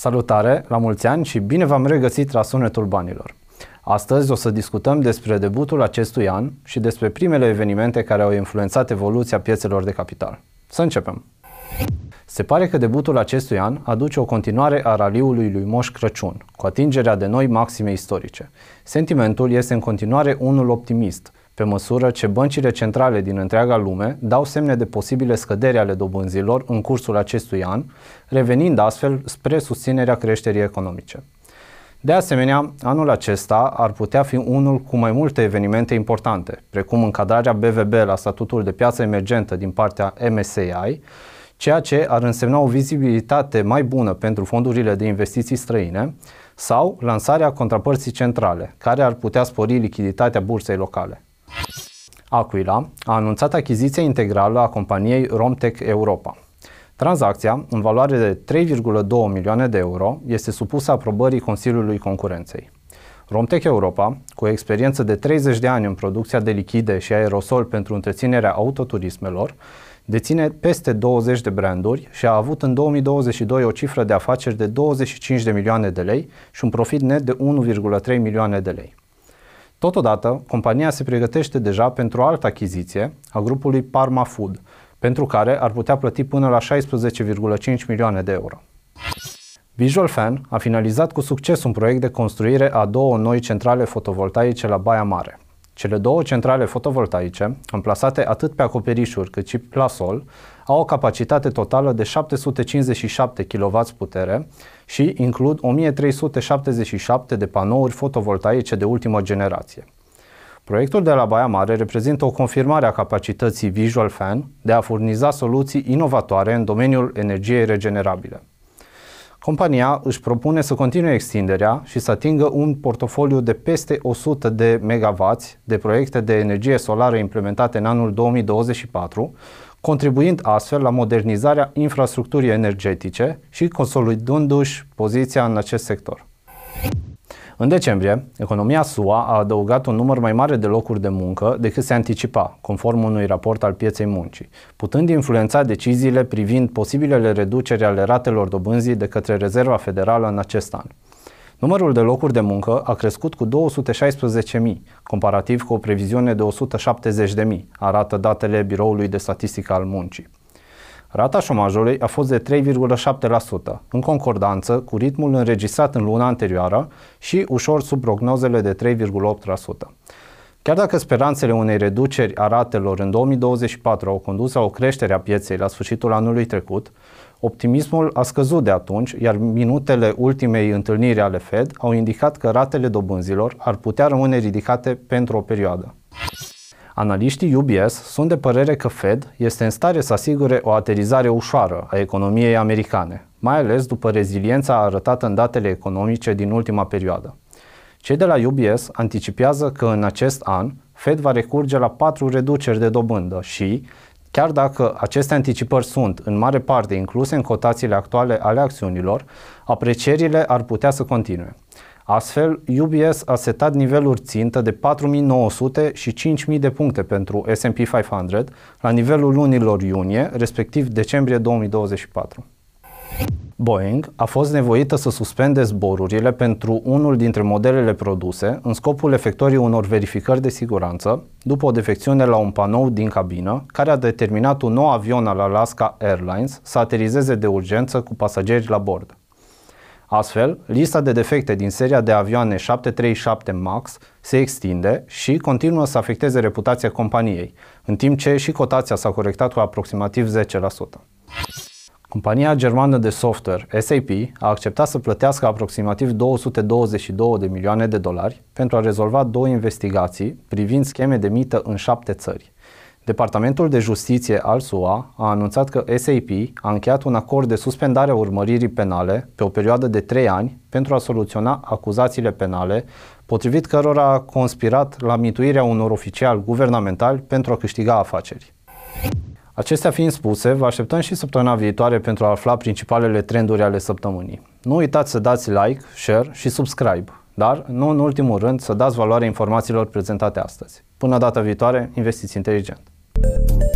Salutare, la mulți ani și bine v-am regăsit la Sunetul Banilor. Astăzi o să discutăm despre debutul acestui an și despre primele evenimente care au influențat evoluția piețelor de capital. Să începem! Se pare că debutul acestui an aduce o continuare a raliului lui Moș Crăciun, cu atingerea de noi maxime istorice. Sentimentul este în continuare unul optimist, pe măsură ce băncile centrale din întreaga lume dau semne de posibile scăderi ale dobânzilor în cursul acestui an, revenind astfel spre susținerea creșterii economice. De asemenea, anul acesta ar putea fi unul cu mai multe evenimente importante, precum încadrarea BVB la statutul de piață emergentă din partea MSCI, ceea ce ar însemna o vizibilitate mai bună pentru fondurile de investiții străine, sau lansarea contrapărții centrale, care ar putea spori lichiditatea bursei locale. Aquila a anunțat achiziția integrală a companiei Romtech Europa. Tranzacția, în valoare de 3,2 milioane de euro, este supusă aprobării Consiliului Concurenței. Romtech Europa, cu o experiență de 30 de ani în producția de lichide și aerosol pentru întreținerea autoturismelor, deține peste 20 de branduri și a avut în 2022 o cifră de afaceri de 25 de milioane de lei și un profit net de 1,3 milioane de lei. Totodată, compania se pregătește deja pentru o altă achiziție a grupului Parma Food, pentru care ar putea plăti până la 16,5 milioane de euro. Visual Fan a finalizat cu succes un proiect de construire a două noi centrale fotovoltaice la Baia Mare. Cele două centrale fotovoltaice, amplasate atât pe acoperișuri cât și la sol, au o capacitate totală de 757 kW putere și includ 1377 de panouri fotovoltaice de ultimă generație. Proiectul de la Baia Mare reprezintă o confirmare a capacității Visual Fan de a furniza soluții inovatoare în domeniul energiei regenerabile. Compania își propune să continue extinderea și să atingă un portofoliu de peste 100 de MW de proiecte de energie solară implementate în anul 2024, contribuind astfel la modernizarea infrastructurii energetice și consolidându-și poziția în acest sector. În decembrie, economia SUA a adăugat un număr mai mare de locuri de muncă decât se anticipa, conform unui raport al pieței muncii, putând influența deciziile privind posibilele reduceri ale ratelor dobânzii de către Rezerva Federală în acest an. Numărul de locuri de muncă a crescut cu 216.000, comparativ cu o previziune de 170.000, arată datele Biroului de Statistică al Muncii. Rata șomajului a fost de 3,7%, în concordanță cu ritmul înregistrat în luna anterioară și ușor sub prognozele de 3,8%. Chiar dacă speranțele unei reduceri a ratelor în 2024 au condus la o creștere a pieței la sfârșitul anului trecut, optimismul a scăzut de atunci, iar minutele ultimei întâlniri ale Fed au indicat că ratele dobânzilor ar putea rămâne ridicate pentru o perioadă. Analiștii UBS sunt de părere că Fed este în stare să asigure o aterizare ușoară a economiei americane, mai ales după reziliența arătată în datele economice din ultima perioadă. Cei de la UBS anticipează că în acest an Fed va recurge la patru reduceri de dobândă și, chiar dacă aceste anticipări sunt în mare parte incluse în cotațiile actuale ale acțiunilor, aprecierile ar putea să continue. Astfel, UBS a setat niveluri țintă de 4900 și 5000 de puncte pentru S&P 500 la nivelul lunilor iunie, respectiv decembrie 2024. Boeing a fost nevoită să suspende zborurile pentru unul dintre modelele produse în scopul efectuării unor verificări de siguranță după o defecțiune la un panou din cabină care a determinat un nou avion al Alaska Airlines să aterizeze de urgență cu pasageri la bord. Astfel, lista de defecte din seria de avioane 737 MAX se extinde și continuă să afecteze reputația companiei, în timp ce și cotația s-a corectat cu aproximativ 10%. Compania germană de software SAP a acceptat să plătească aproximativ 222 de milioane de dolari pentru a rezolva două investigații privind scheme de mită în șapte țări. Departamentul de Justiție al SUA a anunțat că SAP a încheiat un acord de suspendare a urmăririi penale pe o perioadă de 3 ani pentru a soluționa acuzațiile penale, potrivit cărora a conspirat la mituirea unor oficiali guvernamentali pentru a câștiga afaceri. Acestea fiind spuse, vă așteptăm și săptămâna viitoare pentru a afla principalele trenduri ale săptămânii. Nu uitați să dați like, share și subscribe, dar nu în ultimul rând să dați valoare informațiilor prezentate astăzi. Până data viitoare, investiți inteligent! Thank you